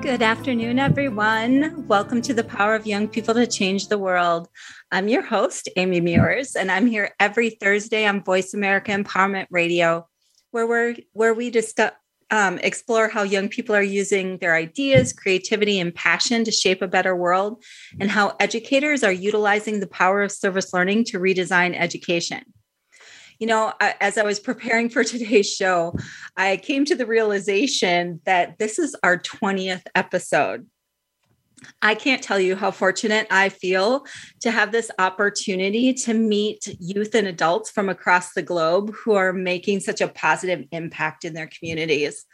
Good afternoon, everyone. Welcome to the Power of Young People to Change the World. I'm your host, Amy Meuers, and I'm here every Thursday on Voice America Empowerment Radio, where we're where we discuss um, explore how young people are using their ideas, creativity, and passion to shape a better world, and how educators are utilizing the power of service learning to redesign education you know, as I was preparing for today's show, I came to the realization that this is our 20th episode. I can't tell you how fortunate I feel to have this opportunity to meet youth and adults from across the globe who are making such a positive impact in their communities.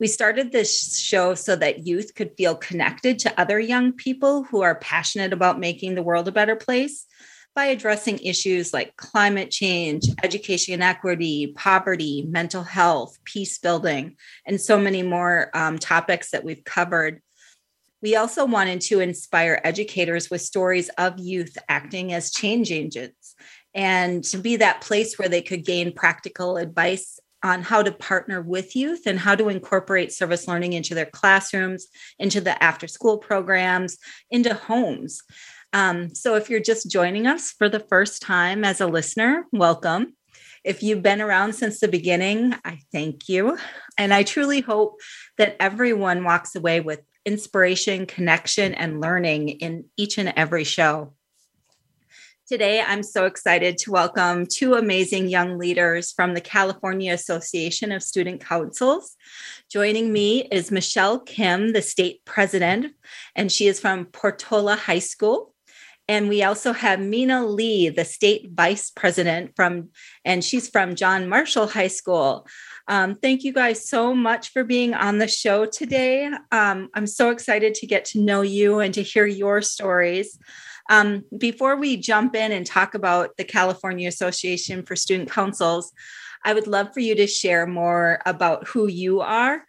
We started this show so that youth could feel connected to other young people who are passionate about making the world a better place by addressing issues like climate change, education inequity, poverty, mental health, peace building, and so many more um, topics that we've covered. We also wanted to inspire educators with stories of youth acting as change agents and to be that place where they could gain practical advice on how to partner with youth and how to incorporate service learning into their classrooms, into the after school programs, into homes. Um, so if you're just joining us for the first time as a listener, welcome. If you've been around since the beginning, I thank you. And I truly hope that everyone walks away with inspiration, connection, and learning in each and every show. Today, I'm so excited to welcome two amazing young leaders from the California Association of Student Councils. Joining me is Michelle Kim, the state president, and she is from Portola High School. And we also have Mina Lee, the state vice president from, and she's from John Marshall High School. Um, thank you guys so much for being on the show today. Um, I'm so excited to get to know you and to hear your stories. Um, before we jump in and talk about the California Association for Student Councils, I would love for you to share more about who you are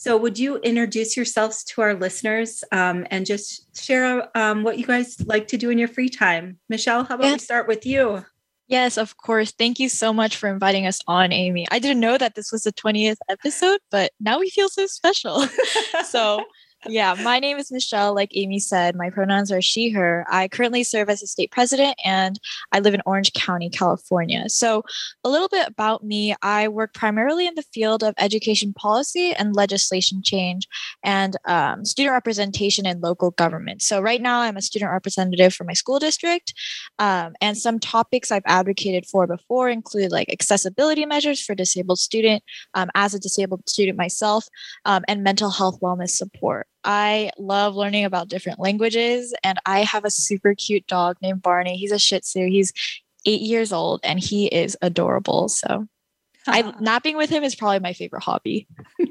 so, would you introduce yourselves to our listeners um, and just share um, what you guys like to do in your free time? Michelle, how about yes. we start with you? Yes, of course. Thank you so much for inviting us on, Amy. I didn't know that this was the 20th episode, but now we feel so special. so, yeah, my name is Michelle. Like Amy said, my pronouns are she, her. I currently serve as a state president and I live in Orange County, California. So, a little bit about me I work primarily in the field of education policy and legislation change and um, student representation in local government. So, right now, I'm a student representative for my school district. Um, and some topics I've advocated for before include like accessibility measures for disabled student, um, as a disabled student myself, um, and mental health wellness support. I love learning about different languages, and I have a super cute dog named Barney. He's a Shih Tzu. He's eight years old, and he is adorable. So, I, napping with him is probably my favorite hobby.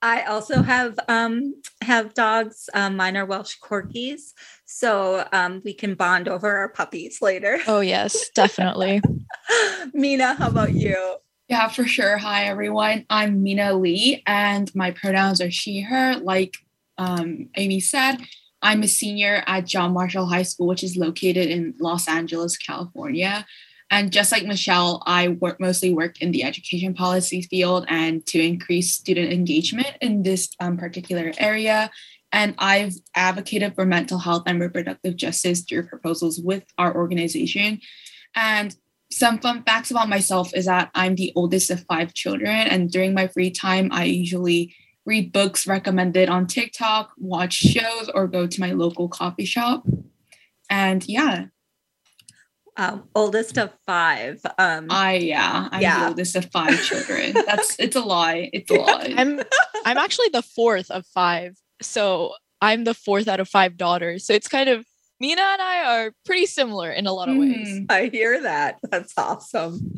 I also have um, have dogs. Um, mine are Welsh Corgis, so um, we can bond over our puppies later. Oh yes, definitely. Mina, how about you? Yeah, for sure. Hi, everyone. I'm Mina Lee, and my pronouns are she, her. Like um, Amy said, I'm a senior at John Marshall High School, which is located in Los Angeles, California. And just like Michelle, I work mostly work in the education policy field and to increase student engagement in this um, particular area. And I've advocated for mental health and reproductive justice through proposals with our organization. And some fun facts about myself is that I'm the oldest of five children, and during my free time, I usually read books recommended on TikTok, watch shows, or go to my local coffee shop. And yeah. Um, oldest of five. Um, I yeah, I'm yeah. the oldest of five children. That's it's a lie. It's a lie. I'm I'm actually the fourth of five, so I'm the fourth out of five daughters. So it's kind of Mina and I are pretty similar in a lot of ways. Mm, I hear that. That's awesome.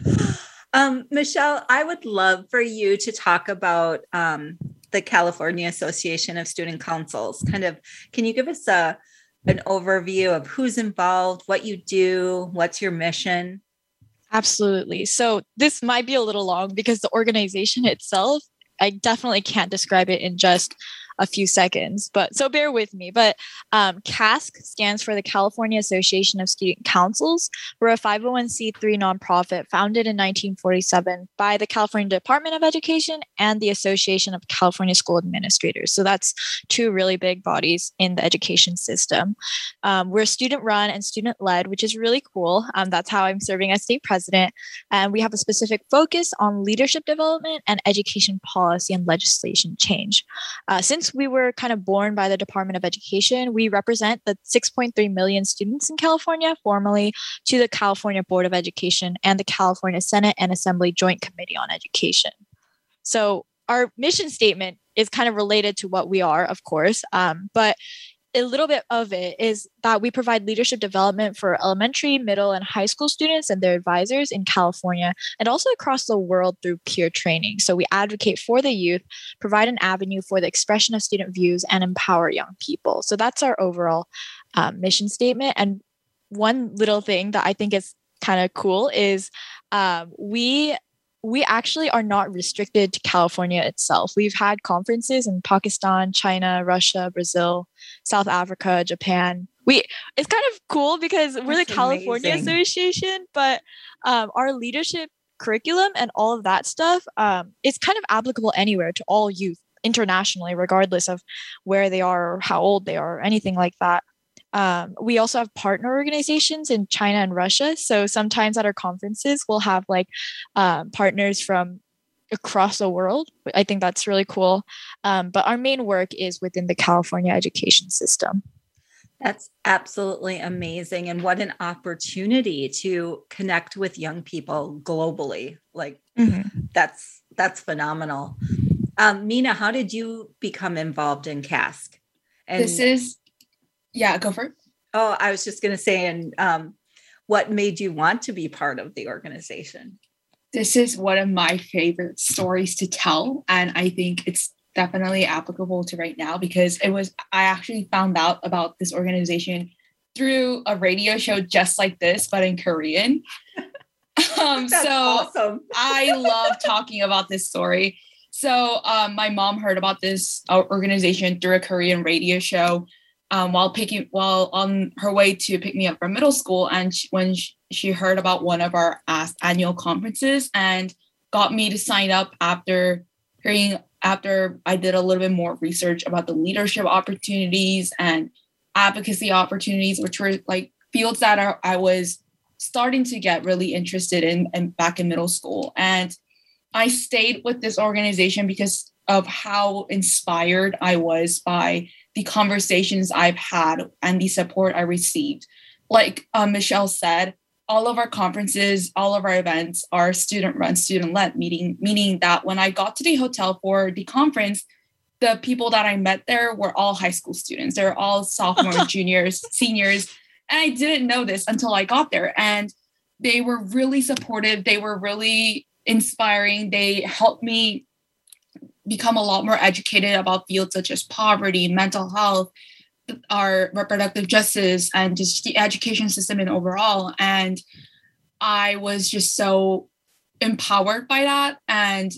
Um, Michelle, I would love for you to talk about um, the California Association of Student Councils. Kind of, can you give us a an overview of who's involved, what you do, what's your mission? Absolutely. So this might be a little long because the organization itself, I definitely can't describe it in just a few seconds, but so bear with me. But um, CASC stands for the California Association of Student Councils. We're a 501c3 nonprofit founded in 1947 by the California Department of Education and the Association of California School Administrators. So that's two really big bodies in the education system. Um, we're student run and student led, which is really cool. Um, that's how I'm serving as state president. And we have a specific focus on leadership development and education policy and legislation change. Uh, since we were kind of born by the Department of Education, we represent the 6.3 million students in California formally to the California Board of Education and the California Senate and Assembly Joint Committee on Education. So our mission statement is kind of related to what we are, of course, um, but a little bit of it is that we provide leadership development for elementary, middle, and high school students and their advisors in California and also across the world through peer training. So we advocate for the youth, provide an avenue for the expression of student views, and empower young people. So that's our overall um, mission statement. And one little thing that I think is kind of cool is um, we we actually are not restricted to California itself. We've had conferences in Pakistan, China, Russia, Brazil, South Africa, Japan. We it's kind of cool because we're That's the California amazing. Association, but um, our leadership curriculum and all of that stuff um, it's kind of applicable anywhere to all youth internationally, regardless of where they are or how old they are or anything like that. Um, we also have partner organizations in China and Russia. So sometimes at our conferences, we'll have like um, partners from across the world. I think that's really cool. Um, but our main work is within the California education system. That's absolutely amazing. And what an opportunity to connect with young people globally. Like mm-hmm. that's that's phenomenal. Um, Mina, how did you become involved in CASC? And this is yeah, go for it. Oh, I was just going to say, and um, what made you want to be part of the organization? This is one of my favorite stories to tell. And I think it's definitely applicable to right now because it was, I actually found out about this organization through a radio show just like this, but in Korean. um, so awesome. I love talking about this story. So um, my mom heard about this uh, organization through a Korean radio show um, while picking while on her way to pick me up from middle school and she, when she, she, heard about one of our annual conferences and got me to sign up after hearing after I did a little bit more research about the leadership opportunities and advocacy opportunities which were like fields that are, I was starting to get really interested in, in back in middle school. And I stayed with this organization because of how inspired I was by the conversations I've had and the support I received. Like um, Michelle said, all of our conferences, all of our events are student run, student led, meeting, meaning that when I got to the hotel for the conference, the people that I met there were all high school students. They're all sophomores, juniors, seniors. And I didn't know this until I got there. And they were really supportive. They were really inspiring. They helped me become a lot more educated about fields such as poverty, mental health, our reproductive justice, and just the education system in overall. And I was just so empowered by that. And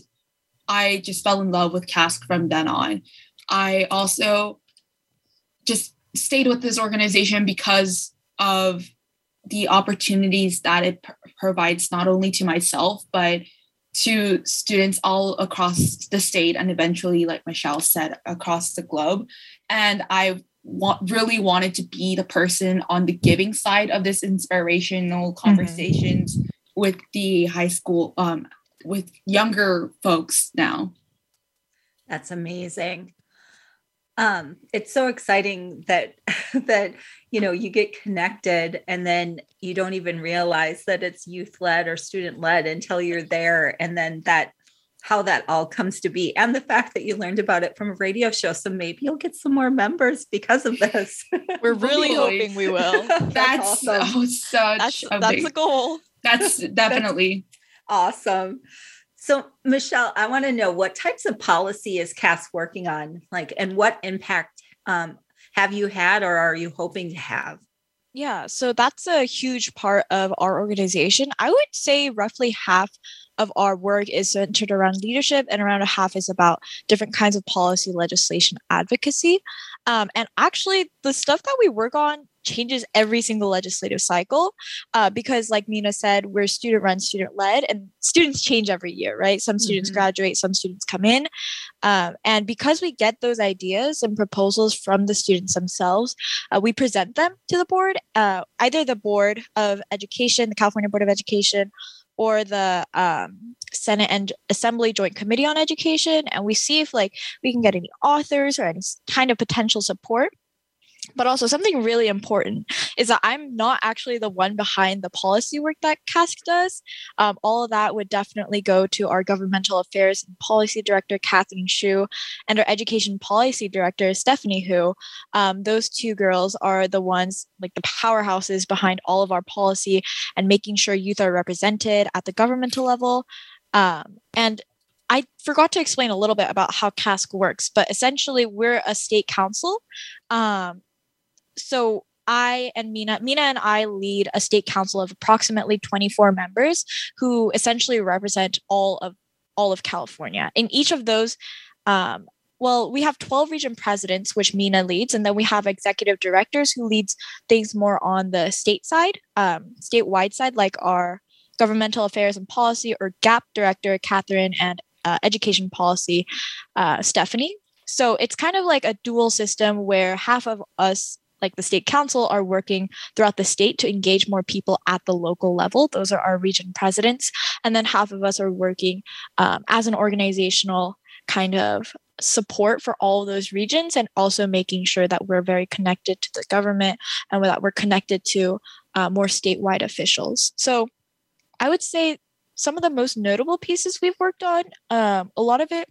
I just fell in love with CASC from then on. I also just stayed with this organization because of the opportunities that it pr- provides not only to myself, but to students all across the state and eventually, like Michelle said, across the globe. And I want, really wanted to be the person on the giving side of this inspirational mm-hmm. conversations mm-hmm. with the high school, um, with younger folks now. That's amazing um it's so exciting that that you know you get connected and then you don't even realize that it's youth led or student led until you're there. And then that how that all comes to be and the fact that you learned about it from a radio show. So maybe you'll get some more members because of this. We're really hoping we will. That's, that's awesome. oh, such that's, a that's a goal. That's definitely. that's awesome. So, Michelle, I want to know what types of policy is CASC working on, like, and what impact um, have you had or are you hoping to have? Yeah, so that's a huge part of our organization. I would say roughly half of our work is centered around leadership, and around a half is about different kinds of policy, legislation, advocacy. Um, and actually, the stuff that we work on changes every single legislative cycle uh, because like mina said we're student run student led and students change every year right some students mm-hmm. graduate some students come in um, and because we get those ideas and proposals from the students themselves uh, we present them to the board uh, either the board of education the california board of education or the um, Senate and Assembly Joint Committee on Education, and we see if like we can get any authors or any kind of potential support but also something really important is that i'm not actually the one behind the policy work that CASC does. Um, all of that would definitely go to our governmental affairs and policy director catherine shu and our education policy director stephanie hu um, those two girls are the ones like the powerhouses behind all of our policy and making sure youth are represented at the governmental level. Um, and I forgot to explain a little bit about how CASC works, but essentially we're a state council. Um, so I and Mina, Mina and I lead a state council of approximately 24 members who essentially represent all of all of California. In each of those, um, well, we have 12 region presidents, which Mina leads, and then we have executive directors who leads things more on the state side, um, statewide side, like our governmental affairs and policy or GAP director, Catherine, and uh, education policy, uh, Stephanie. So it's kind of like a dual system where half of us like the state council are working throughout the state to engage more people at the local level. Those are our region presidents. And then half of us are working um, as an organizational kind of support for all of those regions and also making sure that we're very connected to the government and that we're connected to uh, more statewide officials. So I would say some of the most notable pieces we've worked on, um, a lot of it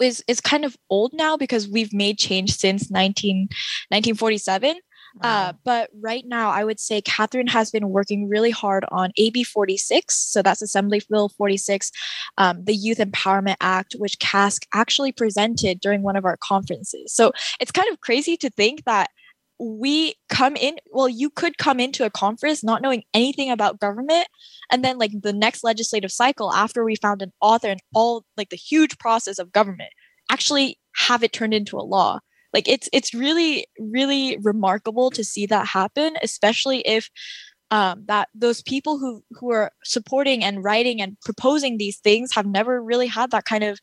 is is kind of old now because we've made change since 19, 1947. Uh, wow. Uh, but right now, I would say Catherine has been working really hard on AB 46. So that's Assembly Bill 46, um, the Youth Empowerment Act, which CASC actually presented during one of our conferences. So it's kind of crazy to think that we come in well you could come into a conference not knowing anything about government and then like the next legislative cycle after we found an author and all like the huge process of government actually have it turned into a law. Like it's it's really really remarkable to see that happen especially if um, that those people who who are supporting and writing and proposing these things have never really had that kind of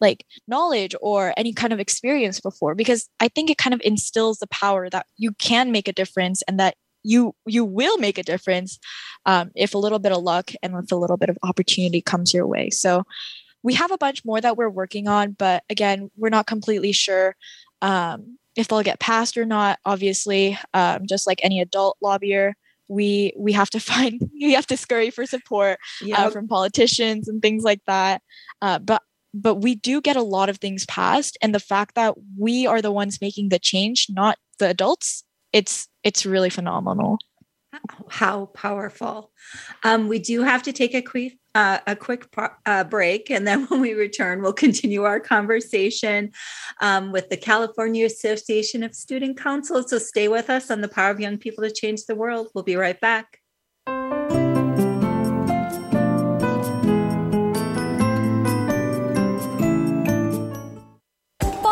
like knowledge or any kind of experience before because i think it kind of instills the power that you can make a difference and that you you will make a difference um, if a little bit of luck and if a little bit of opportunity comes your way. So we have a bunch more that we're working on but again we're not completely sure um, if they'll get passed or not obviously. Um, just like any adult lobbyer we we have to find we have to scurry for support uh, yep. uh, from politicians and things like that. Uh, but but we do get a lot of things passed and the fact that we are the ones making the change not the adults it's it's really phenomenal. How powerful. Um, we do have to take a quick uh, a quick uh, break and then when we return we'll continue our conversation um, with the california association of student councils. So stay with us on the power of young people to change the world. We'll be right back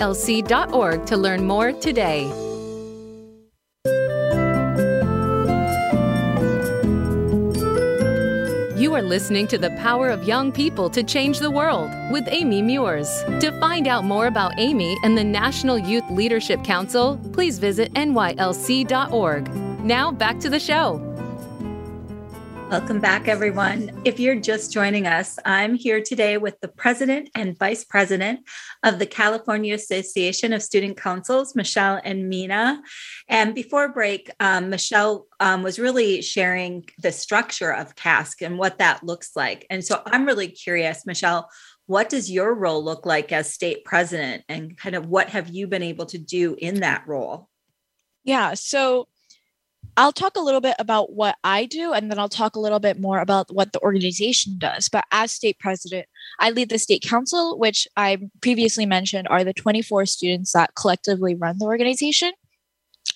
nylc.org to learn more today. You are listening to The Power of Young People to Change the World with Amy Meuers. To find out more about Amy and the National Youth Leadership Council, please visit nylc.org. Now back to the show. Welcome back, everyone. If you're just joining us, I'm here today with the president and vice president of the California Association of Student Councils, Michelle and Mina. And before break, um, Michelle um, was really sharing the structure of CASC and what that looks like. And so I'm really curious, Michelle, what does your role look like as state president and kind of what have you been able to do in that role? Yeah, so I'll talk a little bit about what I do, and then I'll talk a little bit more about what the organization does. But as state president, I lead the state council, which I previously mentioned are the 24 students that collectively run the organization.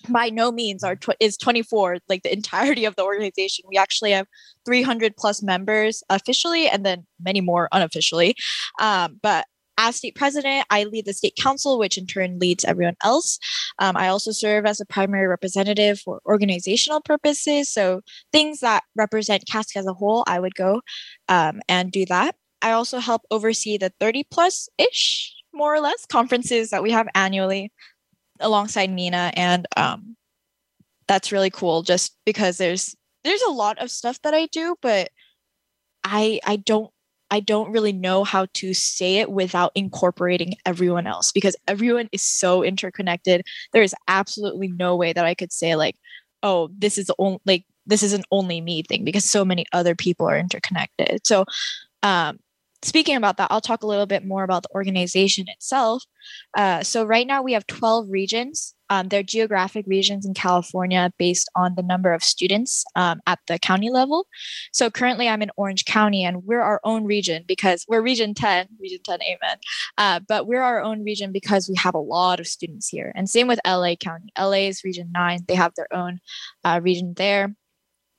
By no means are tw- is 24 like the entirety of the organization. We actually have 300 plus members officially, and then many more unofficially. Um, but as state president, I lead the state council, which in turn leads everyone else. Um, I also serve as a primary representative for organizational purposes. So things that represent CASC as a whole, I would go um, and do that. I also help oversee the 30 plus ish, more or less, conferences that we have annually alongside Mina. And um, that's really cool just because there's there's a lot of stuff that I do, but I I don't I don't really know how to say it without incorporating everyone else because everyone is so interconnected. There is absolutely no way that I could say like, oh, this is only like this is an only me thing because so many other people are interconnected. So um, speaking about that, I'll talk a little bit more about the organization itself. Uh, so right now we have 12 regions um, they're geographic regions in California based on the number of students um, at the county level. So currently, I'm in Orange County, and we're our own region because we're Region 10, Region 10, amen. Uh, but we're our own region because we have a lot of students here. And same with LA County. LA is Region 9, they have their own uh, region there.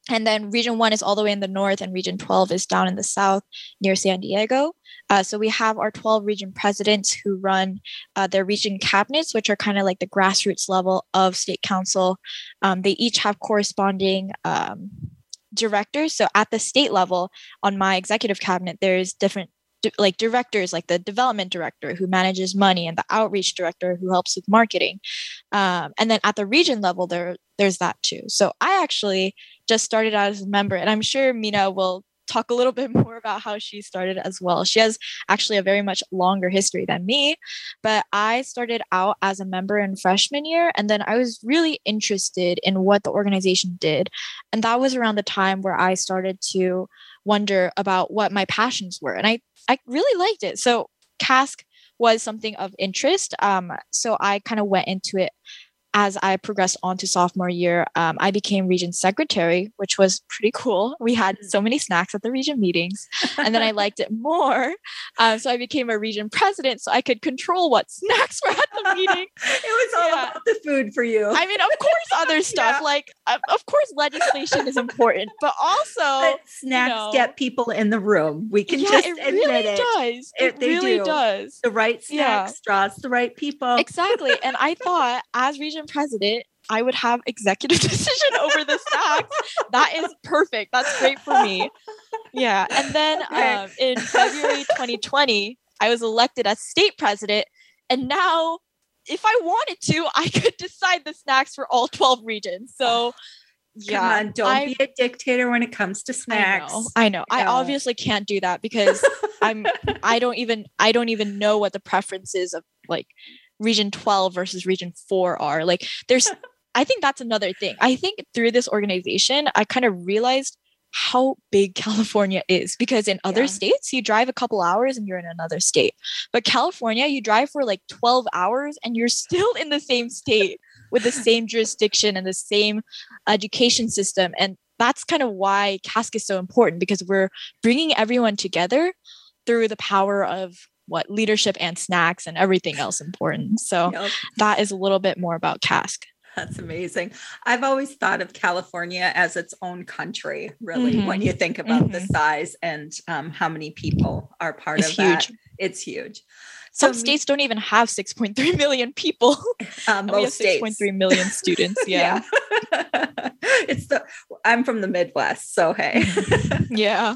And then Region 1 is all the way in the north, and Region 12 is down in the south near San Diego. Uh, so we have our 12 region presidents who run uh, their region cabinets, which are kind of like the grassroots level of state council. Um, they each have corresponding um, directors. So at the state level, on my executive cabinet, there's different like directors like the development director who manages money and the outreach director who helps with marketing um, and then at the region level there there's that too so i actually just started out as a member and i'm sure mina will talk a little bit more about how she started as well. She has actually a very much longer history than me, but I started out as a member in freshman year and then I was really interested in what the organization did. And that was around the time where I started to wonder about what my passions were. And I I really liked it. So CASC was something of interest. Um, so I kind of went into it as I progressed on to sophomore year, um, I became region secretary, which was pretty cool. We had so many snacks at the region meetings, and then I liked it more. Um, so I became a region president, so I could control what snacks were at the meeting. it was all yeah. about the food for you. I mean, of course, other stuff yeah. like, uh, of course, legislation is important, but also but snacks you know, get people in the room. We can yeah, just it admit really it. Does. It, it really do. does. The right snacks draws the right people. Exactly, and I thought as region president, I would have executive decision over the snacks. that is perfect. That's great for me. Yeah. And then um, in February 2020, I was elected as state president. And now, if I wanted to, I could decide the snacks for all 12 regions. So, yeah. On, don't I, be a dictator when it comes to snacks. I know. I know. I obviously can't do that because I'm I don't even I don't even know what the preferences of like region 12 versus region 4 are. Like there's I think that's another thing. I think through this organization, I kind of realized how big California is because in other yeah. states, you drive a couple hours and you're in another state. But California, you drive for like 12 hours and you're still in the same state with the same jurisdiction and the same education system. And that's kind of why CASC is so important because we're bringing everyone together through the power of what leadership and snacks and everything else important. So Yep. that is a little bit more about CASC. That's amazing. I've always thought of California as its own country, really, when Mhm. you think about the Mhm. size and um, how many people are part It's of that. It's huge. Some So me- states don't even have 6.3 million people. Um, And we have most states. 6.3 million students. Yeah. Yeah. it's the I'm from the Midwest, so hey. yeah.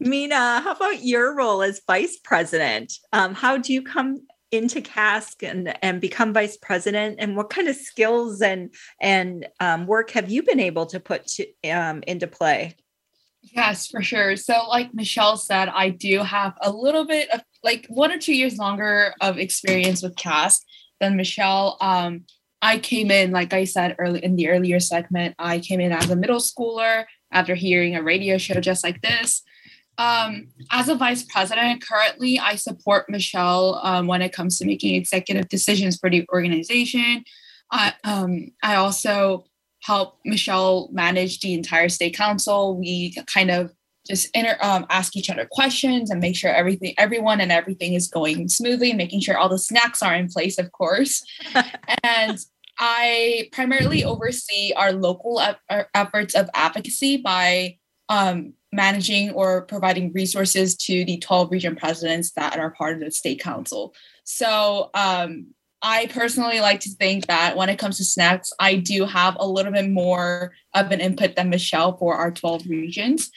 Mina, how about your role as vice president? Um, how do you come into CASC and, and become vice president? And what kind of skills and and um, work have you been able to put to, um, into play? Yes, for sure. So, like Michelle said, I do have a little bit of like one or two years longer of experience with CASC than Michelle. Um, I came in, like I said early in the earlier segment, I came in as a middle schooler after hearing a radio show just like this. Um, as a vice president, currently I support Michelle um, when it comes to making executive decisions for the organization. I, um, I also help Michelle manage the entire state council. We kind of just inter, um, ask each other questions and make sure everything, everyone and everything is going smoothly, making sure all the snacks are in place, of course. and I primarily oversee our local ep- our efforts of advocacy by um, managing or providing resources to the 12 region presidents that are part of the state council. So um, I personally like to think that when it comes to snacks, I do have a little bit more of an input than Michelle for our 12 regions.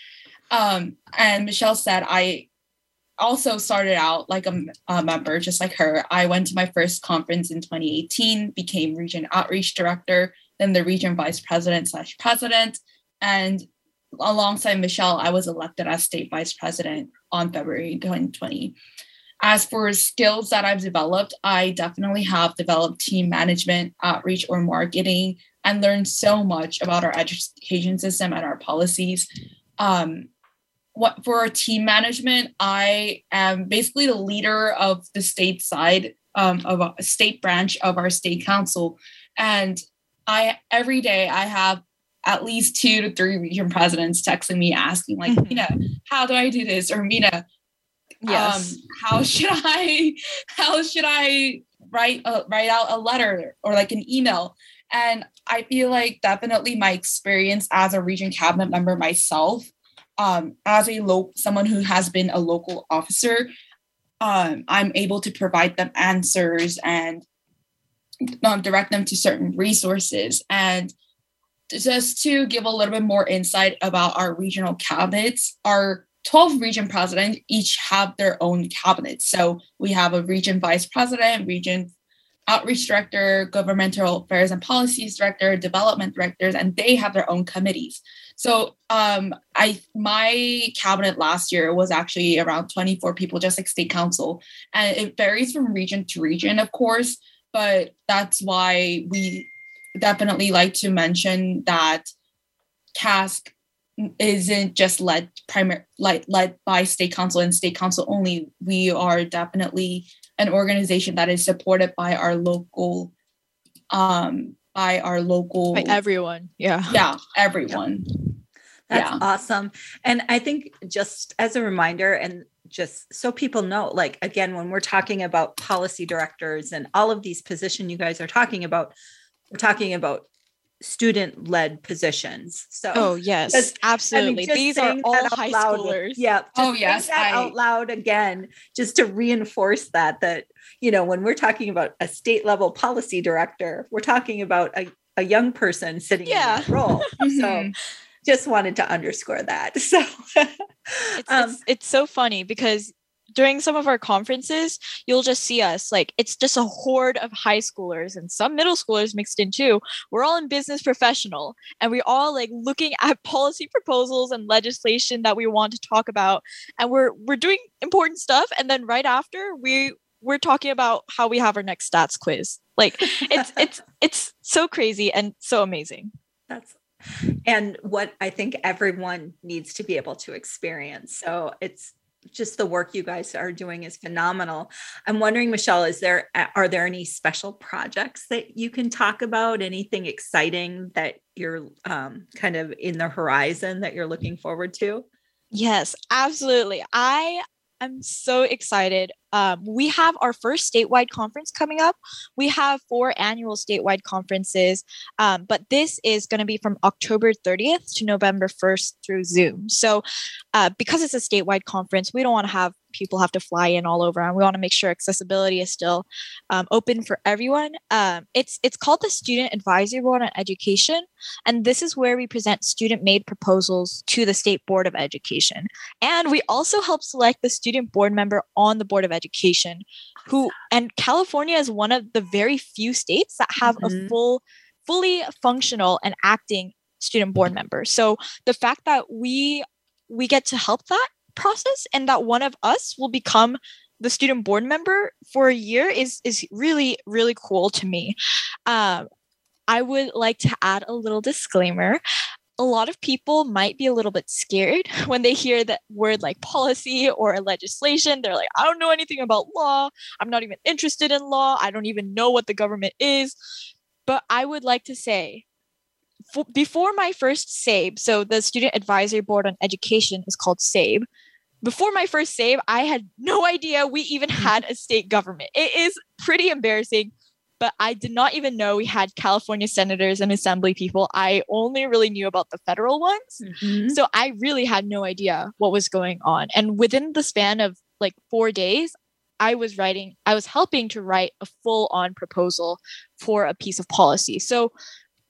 Um, and Michelle said, I also started out like a, a member, just like her. I went to my first conference in 2018, became region outreach director, then the region vice president slash president. And alongside Michelle, I was elected as state vice president on February 2020. As for skills that I've developed, I definitely have developed team management, outreach, or marketing, and learned so much about our education system and our policies. Um, what for our team management, I am basically the leader of the state side um, of a state branch of our state council, and I every day I have at least two to three region presidents texting me asking like, Mhm. Mina, how do I do this? Or Mina, Yes. um, how should I how should I write a, write out a letter or like an email? And I feel like definitely my experience as a region cabinet member myself, um, as a local someone who has been a local officer, um, I'm able to provide them answers and um, direct them to certain resources and just to give a little bit more insight about our regional cabinets, our 12 region presidents each have their own cabinets. So we have a region vice president, region outreach director, governmental affairs and policies director, development directors, and they have their own committees. So um, I my cabinet last year was actually around 24 people, just like state council. And it varies from region to region, of course, but that's why we definitely like to mention that CASC isn't just led primary like led by state council and state council only we are definitely an organization that is supported by our local um by our local By everyone. Yeah. yeah everyone That's Yeah. awesome. And I think just as a reminder, and just so people know, like again, when we're talking about policy directors and all of these positions you guys are talking about, we're talking about student led positions. So Oh, yes. Because, absolutely. just These are saying all high loud- schoolers. Yeah. just Oh, yes, That I- out loud again, just to reinforce that, that, you know, when we're talking about a state level policy director, we're talking about a, a young person sitting Yeah. in that role. So Mhm. just wanted to underscore that. So, It's, um, it's it's so funny because during some of our conferences, you'll just see us like it's just a horde of high schoolers and some middle schoolers mixed in too. We're all in business professional and we're all like looking at policy proposals and legislation that we want to talk about. And we're we're doing important stuff. And then right after we we're talking about how we have our next stats quiz. Like it's it's it's so crazy and so amazing. That's and what I think everyone needs to be able to experience. So it's just the work you guys are doing is phenomenal. I'm wondering, Michelle, is there are there any special projects that you can talk about? Anything exciting that you're um, kind of in the horizon that you're looking forward to? Yes, absolutely. I I'm so excited. Um, we have our first statewide conference coming up. We have four annual statewide conferences, um, but this is going to be from October 30th to November 1st through Zoom. So, uh, because it's a statewide conference, we don't want to have people have to fly in all over and we want to make sure accessibility is still um, open for everyone. Um, it's it's called the student advisory board on education and this is where we present student made proposals to the state board of education. And we also help select the student board member on the board of education who and california is one of the very few states that have mm-hmm. a full fully functional and acting student board member. So the fact that we we get to help that process and that one of us will become the student board member for a year is is really really cool to me um, i would like to add a little disclaimer a lot of people might be a little bit scared when they hear that word like policy or legislation. They're like, I don't know anything about law. I'm not even interested in law. I don't even know what the government is. But I would like to say for, before my first SABE, so the Student Advisory Board on Education is called SABE. Before my first SABE, I had no idea we even mm-hmm. had a state government. It is pretty embarrassing, but I did not even know we had California senators and assembly people. I only really knew about the federal ones. Mm-hmm. So I really had no idea what was going on. And within the span of like four days, I was writing, I was helping to write a full on proposal for a piece of policy. So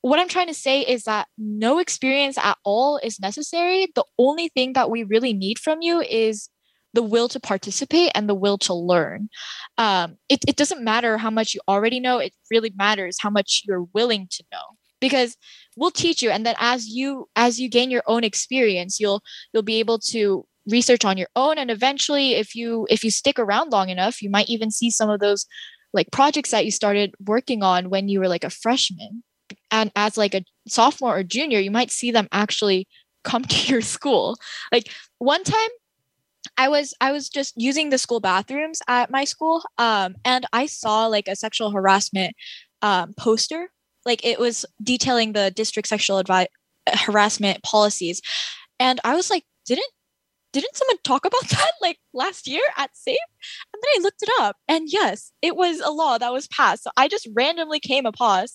what I'm trying to say is that no experience at all is necessary. The only thing that we really need from you is the will to participate and the will to learn. Um, it, it doesn't matter how much you already know, it really matters how much you're willing to know because we'll teach you and then as you as you gain your own experience you'll you'll be able to research on your own and eventually if you if you stick around long enough you might even see some of those like projects that you started working on when you were like a freshman and as like a sophomore or junior you might see them actually come to your school. Like one time i was i was just using the school bathrooms at my school um, and i saw like a sexual harassment um, poster. Like it was detailing the district sexual advi- harassment policies. And i was like didn't didn't someone talk about that like last year at SABE? And then I looked it up, and yes, it was a law that was passed. So I just randomly came upon,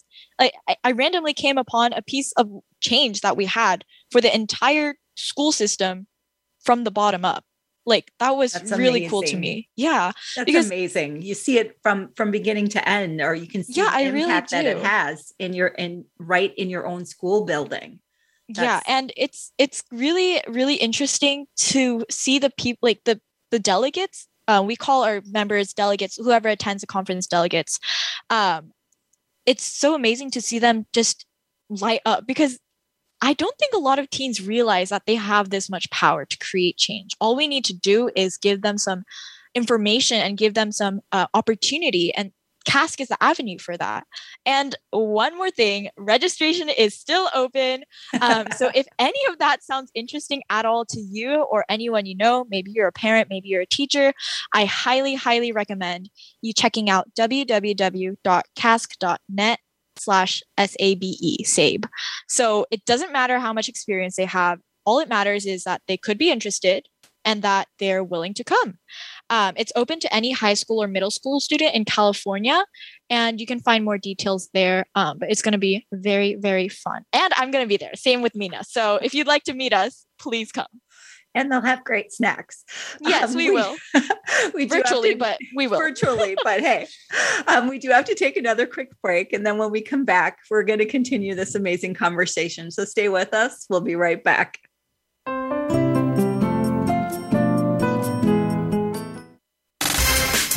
like, I, I randomly came upon a piece of change that we had for the entire school system from the bottom up. Like that was That's really amazing. cool to me. Yeah, That's because, amazing. You see it from from beginning to end, or you can see yeah, the impact really that it has in your in right in your own school building. That's... yeah and it's it's really really interesting to see the people like the the delegates uh, we call our members delegates whoever attends the conference delegates um, it's so amazing to see them just light up because I don't think a lot of teens realize that they have this much power to create change. All we need to do is give them some information and give them some uh, opportunity and CASC is the avenue for that. And one more thing registration is still open. Um, so if any of that sounds interesting at all to you or anyone you know, maybe you're a parent, maybe you're a teacher, I highly, highly recommend you checking out www.casc.net slash S-A-B-E, SABE. So it doesn't matter how much experience they have. All it matters is that they could be interested and that they're willing to come. Um, it's open to any high school or middle school student in California, and you can find more details there. Um, but it's going to be very, very fun. And I'm going to be there. Same with Mina. So if you'd like to meet us, please come. And they'll have great snacks. Yes, um, we, we, will. we virtually, to, but we will virtually. but hey, um, we do have to take another quick break, and then when we come back, we're going to continue this amazing conversation. So stay with us. We'll be right back.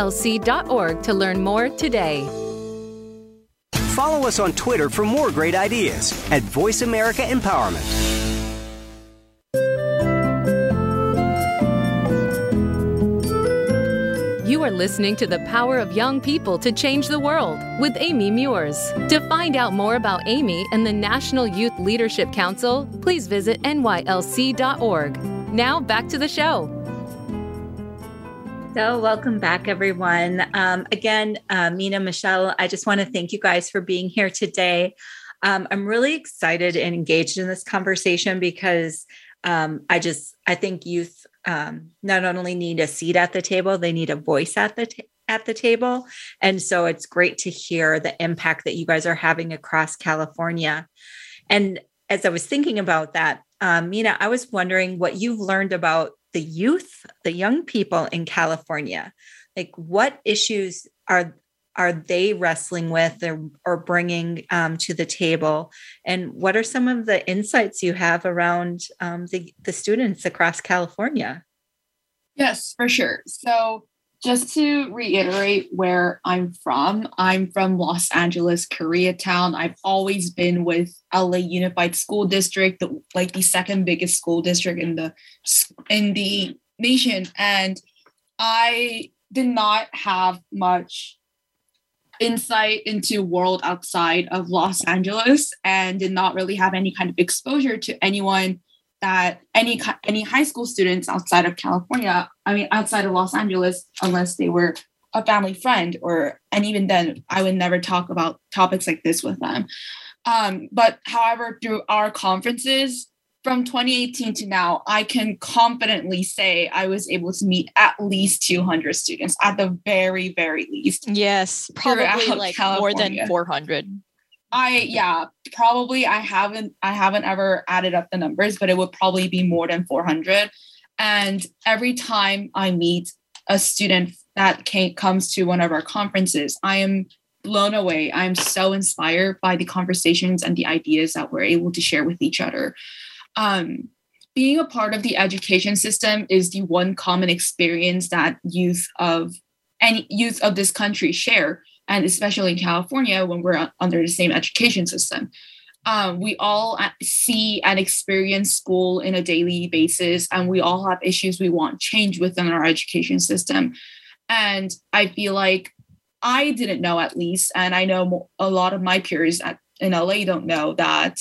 nylc.org to learn more today. Follow us on Twitter for more great ideas at Voice America Empowerment. You are listening to the power of young people to change the world with Amy Meuers. To find out more about Amy and the National Youth Leadership Council, please visit nylc.org. Now back to the show. So, welcome back, everyone. Um, again, uh, Mina, Michelle, I just want to thank you guys for being here today. Um, I'm really excited and engaged in this conversation because um, I just I think youth um, not only need a seat at the table, they need a voice at the t- at the table, and so it's great to hear the impact that you guys are having across California. And as I was thinking about that, um, Mina, I was wondering what you've learned about the youth, the young people in California. Like, what issues are are they wrestling with or, or bringing um, to the table? And what are some of the insights you have around um, the, the students across California? Yes, for sure. So, just to reiterate where I'm from, I'm from Los Angeles, Koreatown. I've always been with LA Unified School District, the, like the second biggest school district in the in the nation, and I did not have much insight into world outside of Los Angeles and did not really have any kind of exposure to anyone that any any high school students outside of California, I mean outside of Los Angeles unless they were a family friend or and even then I would never talk about topics like this with them. Um, but however through our conferences from 2018 to now, I can confidently say I was able to meet at least 200 students at the very, very least. Yes, probably like California. more than 400. I yeah, probably I haven't I haven't ever added up the numbers, but it would probably be more than 400. And every time I meet a student that came, comes to one of our conferences, I am blown away. I'm so inspired by the conversations and the ideas that we're able to share with each other um, being a part of the education system is the one common experience that youth of any youth of this country share and especially in california when we're under the same education system. Um, we all see and experience school in a daily basis and we all have issues we want change within our education system. And i feel like i didn't know at least and i know a lot of my peers at, in la don't know that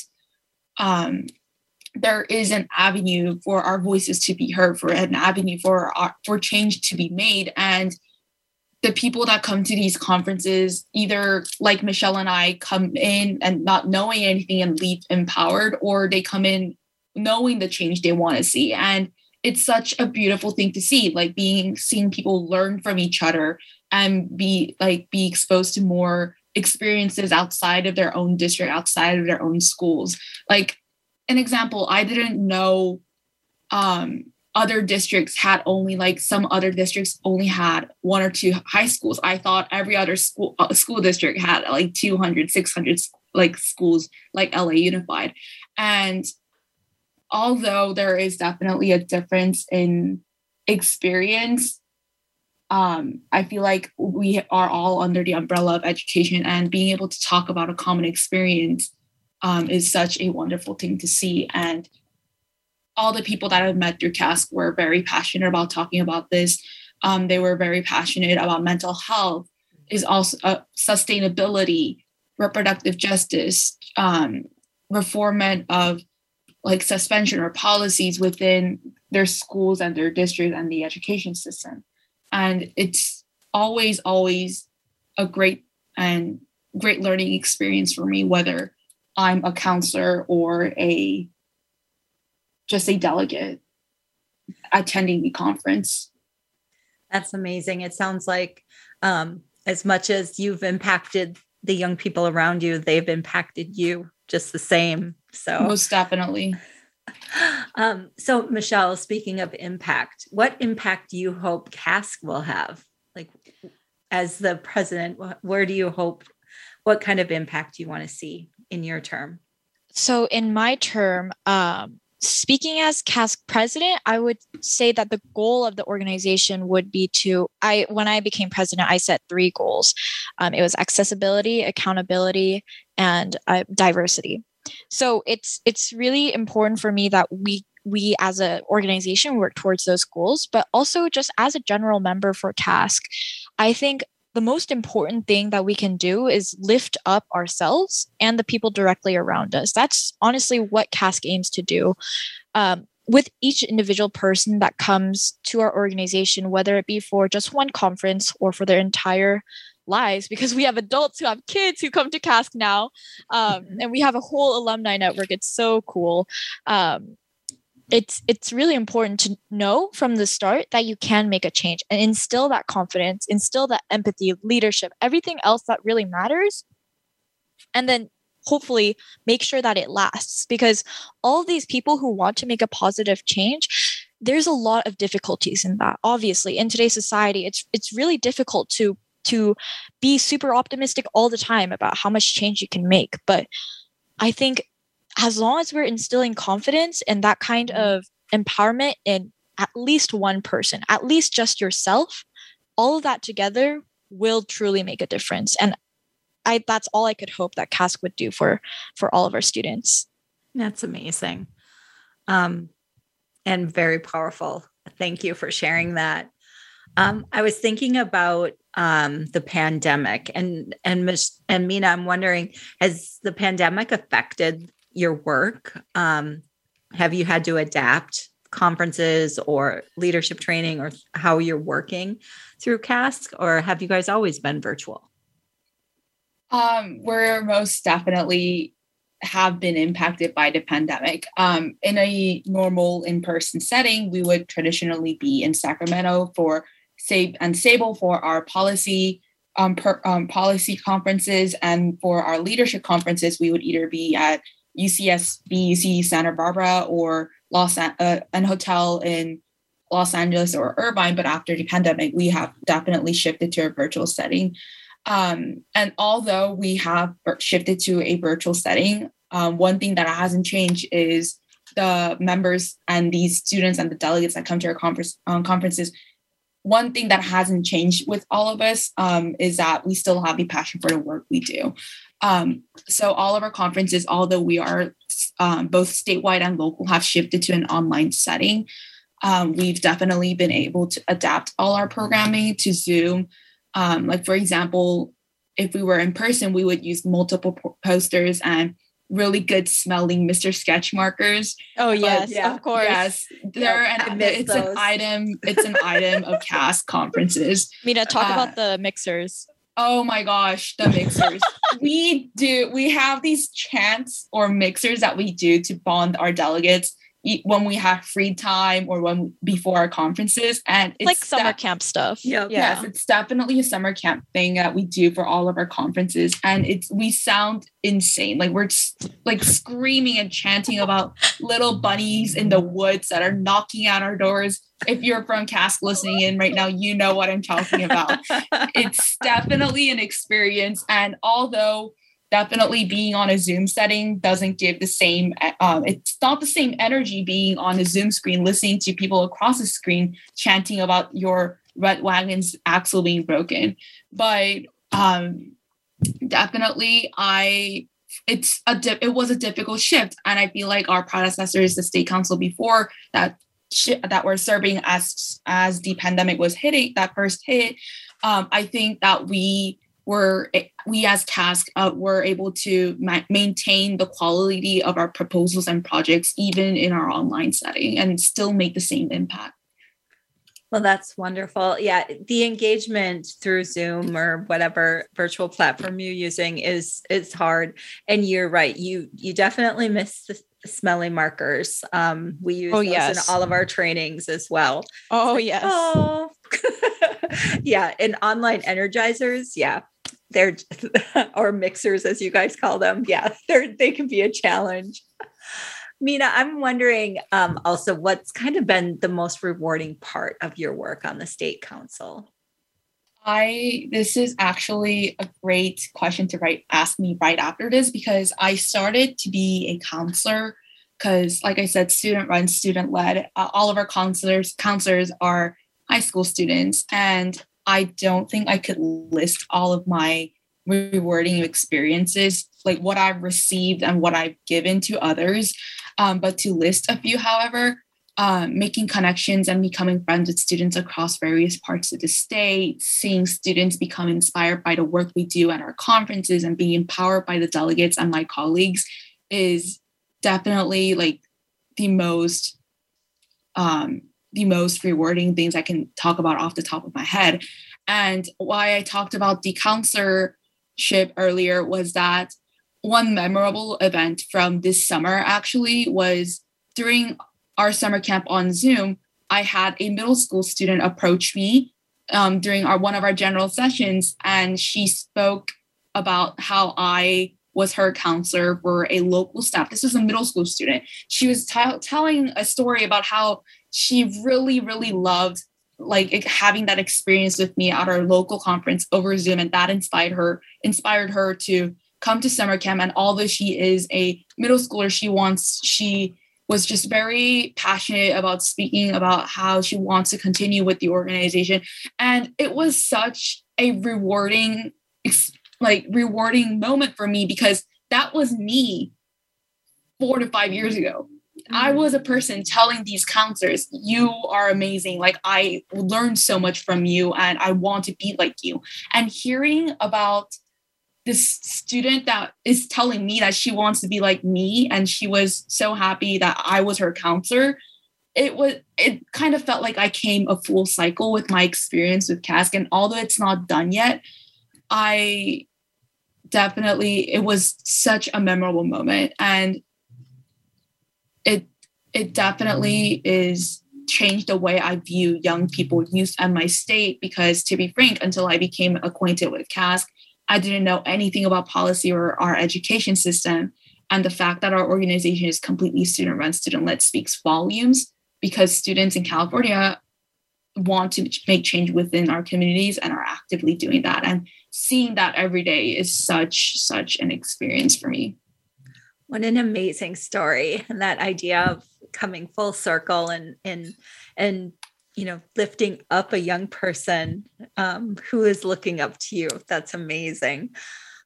um, there is an avenue for our voices to be heard, for an avenue for our, for change to be made, and the people that come to these conferences, either like Michelle and I, come in and not knowing anything and leave empowered, or they come in knowing the change they want to see. And it's such a beautiful thing to see, like being seeing people learn from each other and be like be exposed to more experiences outside of their own district, outside of their own schools. Like an example, I didn't know um, other districts had only like some other districts only had one or two high schools. I thought every other school uh, school district had like 200, 600 like schools like LA Unified. And although there is definitely a difference in experience, um, I feel like we are all under the umbrella of education and being able to talk about a common experience um, is such a wonderful thing to see. And all the people that I've met through CASC were very passionate about talking about this. Um, they were very passionate about mental health, is also uh, sustainability, reproductive justice, um, reformment of like suspension or policies within their schools and their district and the education system. And it's always, always a great and great learning experience for me, whether I'm a counselor or a just a delegate attending the conference. That's amazing. It sounds like um, as much as you've impacted the young people around you, they've impacted you just the same. So most definitely. Um, so Michelle, speaking of impact, what impact do you hope CASC will have? Like as the president, where do you hope what kind of impact do you want to see in your term? So in my term, um, speaking as CASC president, I would say that the goal of the organization would be to I when I became president, I set three goals. Um, it was accessibility, accountability, and uh, diversity. So it's it's really important for me that we we as an organization work towards those goals, but also just as a general member for CASC, I think the most important thing that we can do is lift up ourselves and the people directly around us. That's honestly what CASC aims to do. Um, with each individual person that comes to our organization, whether it be for just one conference or for their entire lives because we have adults who have kids who come to CASC now. Um, mm-hmm. and we have a whole alumni network. It's so cool. Um, it's it's really important to know from the start that you can make a change and instill that confidence, instill that empathy, leadership, everything else that really matters. And then hopefully make sure that it lasts because all these people who want to make a positive change there's a lot of difficulties in that obviously in today's society it's it's really difficult to to be super optimistic all the time about how much change you can make. But I think as long as we're instilling confidence and that kind mm-hmm. of empowerment in at least one person, at least just yourself, all of that together will truly make a difference. And I that's all I could hope that CASC would do for for all of our students. That's amazing. Um, and very powerful. Thank you for sharing that. Um, I was thinking about um, the pandemic, and and miss and Mina, I'm wondering, has the pandemic affected your work? Um, have you had to adapt conferences or leadership training, or how you're working through CASC, or have you guys always been virtual? Um, we're most definitely have been impacted by the pandemic. Um, in a normal in-person setting, we would traditionally be in Sacramento for SABE and Sable for our policy um, per, um, policy conferences, and for our leadership conferences, we would either be at UCSB, UC Santa Barbara, or Los uh, an hotel in Los Angeles or Irvine. But after the pandemic, we have definitely shifted to a virtual setting. Um, and although we have shifted to a virtual setting, um, one thing that hasn't changed is the members and these students and the delegates that come to our conference um, conferences one thing that hasn't changed with all of us um, is that we still have the passion for the work we do. Um, so all of our conferences, although we are um, both statewide and local, have shifted to an online setting. Um, we've definitely been able to adapt all our programming to Zoom. Um, like for example, if we were in person, we would use multiple posters and really good smelling Mr. Sketch markers. Oh yes, yeah, of course. Yes, they're and it's those. an item. It's an item of CASC conferences. Mina, talk uh, about the mixers. Oh my gosh, the mixers. we do. We have these chants or mixers that we do to bond our delegates when we have free time or when before our conferences and it's like summer camp stuff yep. yeah yes it's definitely a summer camp thing that we do for all of our conferences and it's we sound insane like we're just, like screaming and chanting about little bunnies in the woods that are knocking at our doors if you're from CASC listening in right now you know what i'm talking about it's definitely an experience and although definitely being on a Zoom setting doesn't give the same, um, it's not the same energy being on a Zoom screen, listening to people across the screen chanting about your red wagon's axle being broken. But um, definitely, I it's a di- it was a difficult shift, and I feel like our predecessors, the state council before that that were serving as as the pandemic was hitting that first hit um, i think that we were we as CASC uh, were able to ma- maintain the quality of our proposals and projects even in our online setting and still make the same impact well, that's wonderful. Yeah, the engagement through Zoom or whatever virtual platform you're using is is hard. And you're right. You you definitely miss the smelly markers. Um, we use oh, those yes. in all of our trainings as well. Oh like, yes. Oh. yeah, and online energizers. Yeah, they're or mixers as you guys call them. Yeah, they're they can be a challenge. Mina, I'm wondering um, also what's kind of been the most rewarding part of your work on the state council. I this is actually a great question to write ask me right after this because I started to be a counselor because like I said student run student led uh, all of our counselors counselors are high school students and I don't think I could list all of my rewarding experiences like what I've received and what I've given to others. Um, but to list a few, however, um, making connections and becoming friends with students across various parts of the state, seeing students become inspired by the work we do at our conferences and being empowered by the delegates and my colleagues is definitely like the most um, the most rewarding things I can talk about off the top of my head. And why I talked about the counselorship earlier was that one memorable event from this summer actually was during our summer camp on Zoom. I had a middle school student approach me um, during our one of our general sessions, and she spoke about how I was her counselor for a local staff. This was a middle school student. She was t- telling a story about how she really, really loved like having that experience with me at our local conference over Zoom, and that inspired her inspired her to come to summer camp and although she is a middle schooler she wants she was just very passionate about speaking about how she wants to continue with the organization and it was such a rewarding like rewarding moment for me because that was me 4 to 5 years ago I mm-hmm. was a person telling these counselors, you are amazing. Like, I learned so much from you and I want to be like you. And hearing about this student that is telling me that she wants to be like me and she was so happy that I was her counselor it was it kind of felt like I came a full cycle with my experience with CASC and although it's not done yet I definitely it was such a memorable moment. And it it definitely is changed the way I view young people youth and my state because to be frank until I became acquainted with CASC I didn't know anything about policy or our education system. And the fact that our organization is completely student run, student led speaks volumes because students in California want to make change within our communities and are actively doing that. And seeing that every day is such, such an experience for me. What an amazing story. And that idea of coming full circle and and and you know lifting up a young person um, who is looking up to you. That's amazing.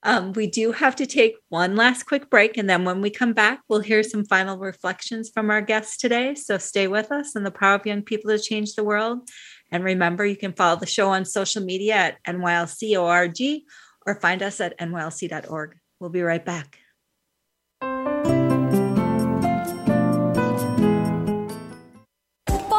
Um, we do have to take one last quick break and then when we come back we'll hear some final reflections from our guests today. So stay with us and the power of young people to change the world. And remember you can follow the show on social media at nylc.org or find us at nylc.org we'll be right back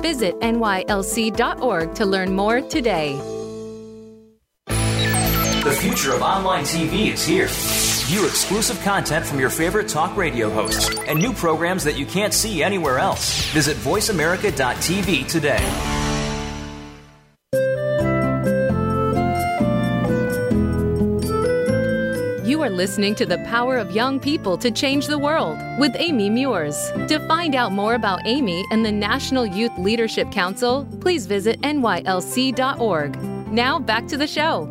Visit nylc.org to learn more today. The future of online TV is here. View exclusive content from your favorite talk radio hosts and new programs that you can't see anywhere else. Visit VoiceAmerica.tv today. Are listening to the power of young people to change the world with Amy Meuers. To find out more about Amy and the National Youth Leadership Council, please visit nylc.org. Now back to the show.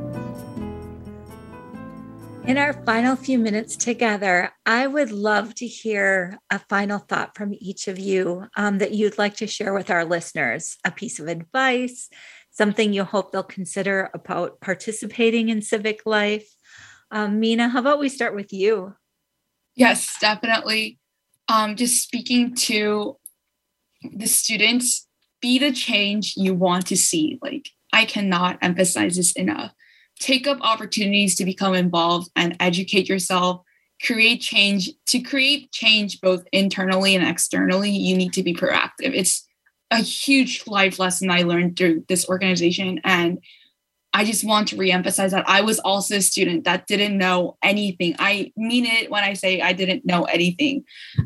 In our final few minutes together, I would love to hear a final thought from each of you um, that you'd like to share with our listeners a piece of advice, something you hope they'll consider about participating in civic life. Um, Mina, how about we start with you? Yes, definitely. Um, just speaking to the students, be the change you want to see. Like, I cannot emphasize this enough. Take up opportunities to become involved and educate yourself. Create change. To create change both internally and externally, you need to be proactive. It's a huge life lesson I learned through this organization. And I just want to reemphasize that I was also a student that didn't know anything. I mean it when I say I didn't know anything.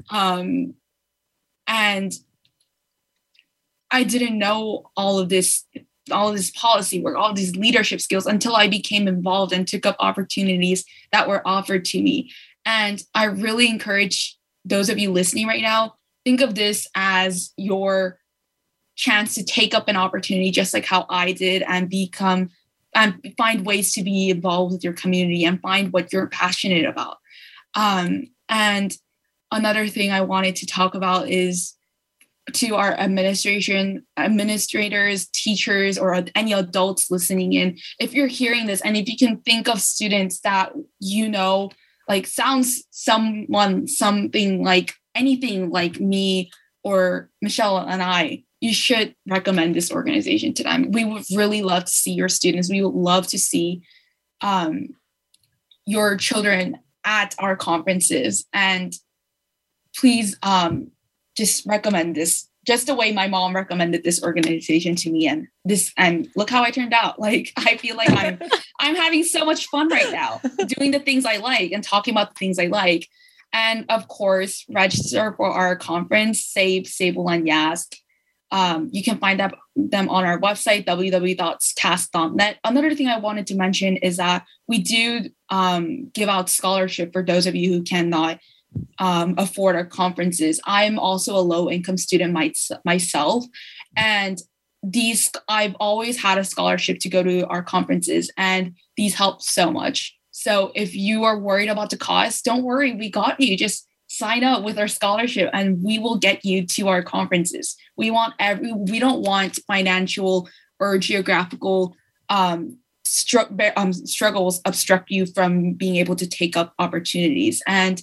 Um, and I didn't know all of this, all of this policy work, all these leadership skills until I became involved and took up opportunities that were offered to me. And I really encourage those of you listening right now, think of this as your chance to take up an opportunity, just like how I did, and become and find ways to be involved with your community and find what you're passionate about. Um, and another thing I wanted to talk about is to our administration, administrators, teachers, or any adults listening in. If you're hearing this, and if you can think of students that you know, like sounds someone something like anything like me or Michelle and I, you should recommend this organization to them. We would really love to see your students. We would love to see um, your children at our conferences. And please um, just recommend this just the way my mom recommended this organization to me and this and look how I turned out. Like I feel like I'm I'm having so much fun right now doing the things I like and talking about the things I like. And of course, register for our conference, SABE, Sable, and Yask. Um, you can find that, them on our website, www.casc.net. Another thing I wanted to mention is that we do um, give out scholarship for those of you who cannot um, afford our conferences. I'm also a low income student my, myself. And these, I've always had a scholarship to go to our conferences, and these help so much. So if you are worried about the cost, don't worry, we got you. Just sign up with our scholarship and we will get you to our conferences. We want every we don't want financial or geographical um, stru- um, struggles obstruct you from being able to take up opportunities. And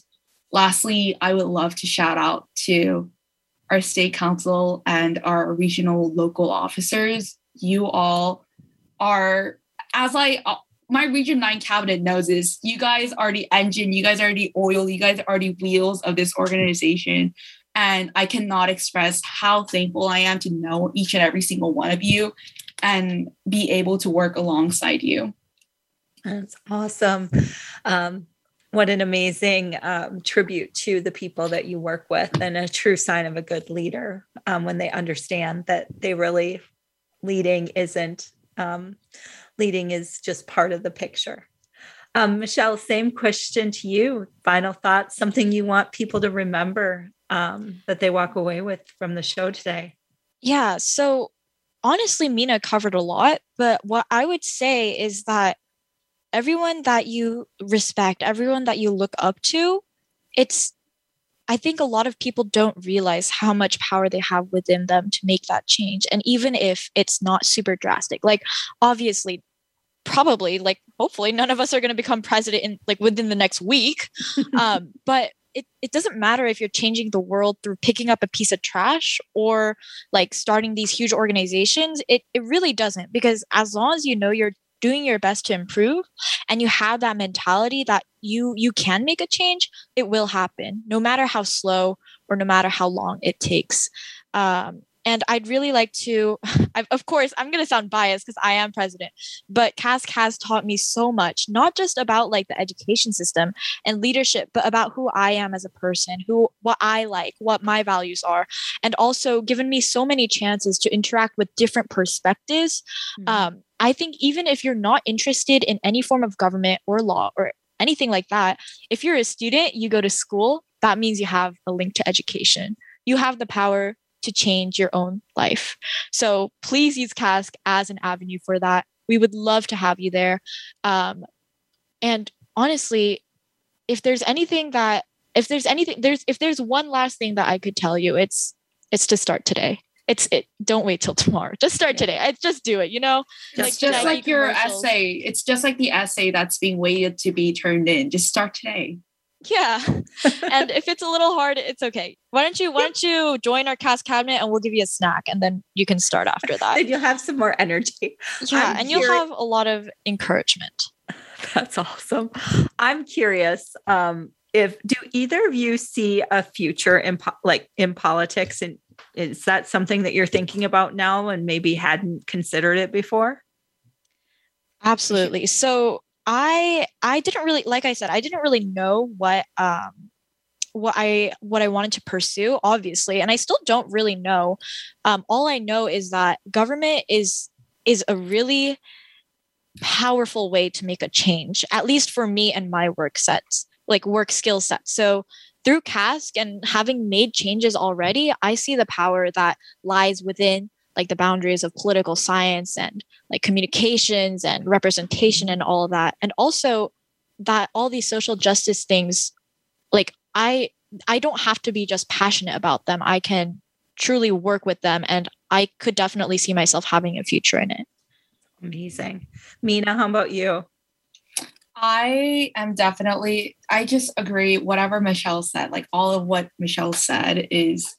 lastly, I would love to shout out to our state council and our regional local officers. You all are, as I my Region 9 cabinet knows is you guys are the engine, you guys are the oil, you guys are the wheels of this organization. And I cannot express how thankful I am to know each and every single one of you and be able to work alongside you. That's awesome. Um, what an amazing um, tribute to the people that you work with, and a true sign of a good leader um, when they understand that they really leading isn't um, leading is just part of the picture. Um, Michelle, same question to you. Final thoughts, something you want people to remember um, that they walk away with from the show today? Yeah. So honestly, Mina covered a lot, but what I would say is that everyone that you respect, everyone that you look up to, it's I think a lot of people don't realize how much power they have within them to make that change. And even if it's not super drastic, like obviously, probably, like hopefully, none of us are going to become president in like within the next week. um, but it, it doesn't matter if you're changing the world through picking up a piece of trash or like starting these huge organizations. It, it really doesn't because as long as you know you're doing your best to improve and you have that mentality that you you can make a change it will happen no matter how slow or no matter how long it takes um, and I'd really like to, I've, of course, I'm going to sound biased because I am president, but CASC has taught me so much, not just about like the education system and leadership, but about who I am as a person, who, what I like, what my values are, and also given me so many chances to interact with different perspectives. Mm-hmm. Um, I think even if you're not interested in any form of government or law or anything like that, if you're a student, you go to school, that means you have a link to education. You have the power to change your own life. So please use CASC as an avenue for that. We would love to have you there. Um, and honestly, if there's anything that if there's anything there's if there's one last thing that I could tell you, it's it's to start today. It's it don't wait till tomorrow. Just start today. I just do it you know? It's like, just like your essay. It's just like the essay that's being waited to be turned in. Just start today yeah. And if it's a little hard it's okay. Why don't you why don't you join our CASC cabinet and we'll give you a snack and then you can start after that. And you'll have some more energy. Yeah I'm and you'll have a lot of encouragement. That's awesome. I'm curious um if do either of you see a future in po- like in politics? And is that something that you're thinking about now and maybe hadn't considered it before? Absolutely. So I I didn't really like I said I didn't really know what um what I what I wanted to pursue obviously and I still don't really know. Um all I know is that government is is a really powerful way to make a change at least for me and my work sets like work skill set. So through CASC and having made changes already, I see the power that lies within like the boundaries of political science and like communications and representation and all of that. And also that all these social justice things, like I I don't have to be just passionate about them. I can truly work with them and I could definitely see myself having a future in it. Amazing. Mina, how about you? I am definitely, I just agree. Whatever Michelle said, like all of what Michelle said is,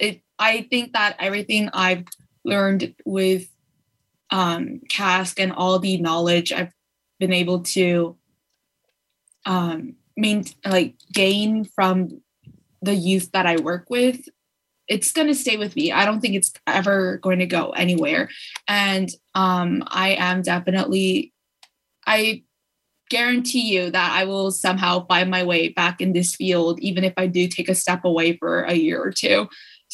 it. I think that everything I've learned with um, CASC and all the knowledge I've been able to um, main, like gain from the youth that I work with, it's going to stay with me. I don't think it's ever going to go anywhere. And um, I am definitely, I guarantee you that I will somehow find my way back in this field, even if I do take a step away for a year or two.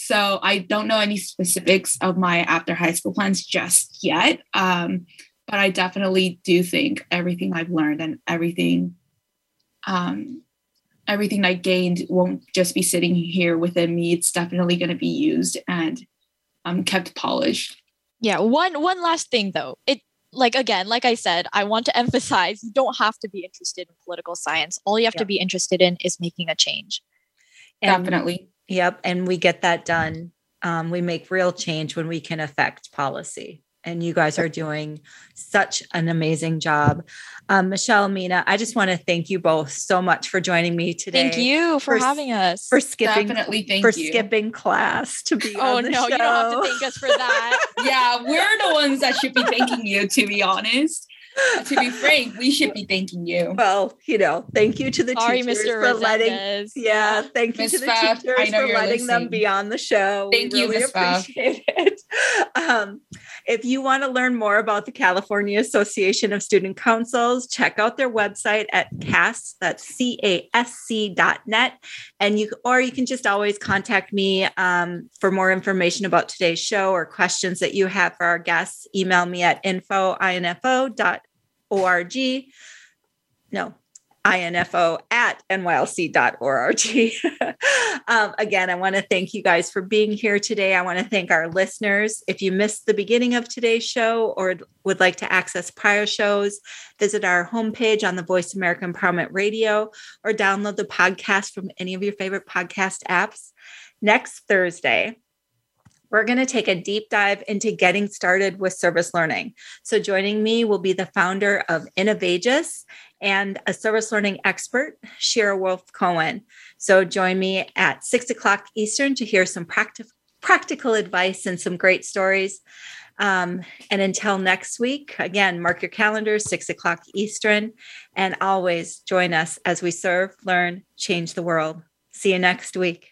So I don't know any specifics of my after high school plans just yet. Um, but I definitely do think everything I've learned and everything, um, everything I gained won't just be sitting here within me. It's definitely going to be used and um, kept polished. Yeah. One one last thing though, it like again, like I said, I want to emphasize you don't have to be interested in political science. All you have to be interested in is making a change. And, Definitely. Yep. And we get that done. Um, we make real change when we can affect policy and you guys are doing such an amazing job. Um, Michelle, Mina, I just want to thank you both so much for joining me today. Thank you for, for having us. For skipping, Definitely thank for you. skipping class to be. Oh no, show. you don't have to thank us for that. yeah, we're the ones that should be thanking you. To be honest to be frank, we should be thanking you. Well, you know, thank you to the Sorry, teachers Mr. for letting. Yeah, thank you Ms. to the Pfaff, teachers for letting listening. them be on the show. Thank we you, really Ms. appreciate it. Um, if you want to learn more about the California Association of Student Councils, check out their website at CASC, that's C-A-S-C dot net. And you or you can just always contact me um, for more information about today's show or questions that you have for our guests. Email me at info, info dot org. No, info at nylc.org. um, again, I want to thank you guys for being here today. I want to thank our listeners. If you missed the beginning of today's show or would like to access prior shows, visit our homepage on the Voice America Empowerment Radio or download the podcast from any of your favorite podcast apps. Next Thursday, we're going to take a deep dive into getting started with service learning. So, joining me will be the founder of Innovagus and a service learning expert, Shira Wolf Cohen. So, join me at six o'clock Eastern to hear some practical advice and some great stories. Um, and until next week, again, mark your calendars, six o'clock Eastern, and always join us as we serve, learn, change the world. See you next week.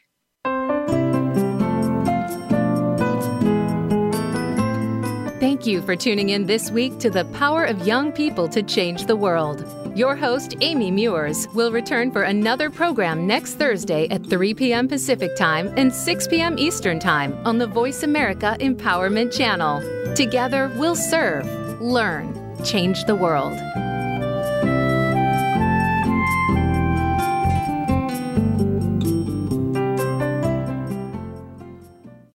Thank you for tuning in this week to the Power of Young People to Change the World. Your host, Amy Meuers, will return for another program next Thursday at 3 p.m. Pacific Time and 6 p.m. Eastern Time on the Voice America Empowerment Channel. Together, we'll serve, learn, change the world.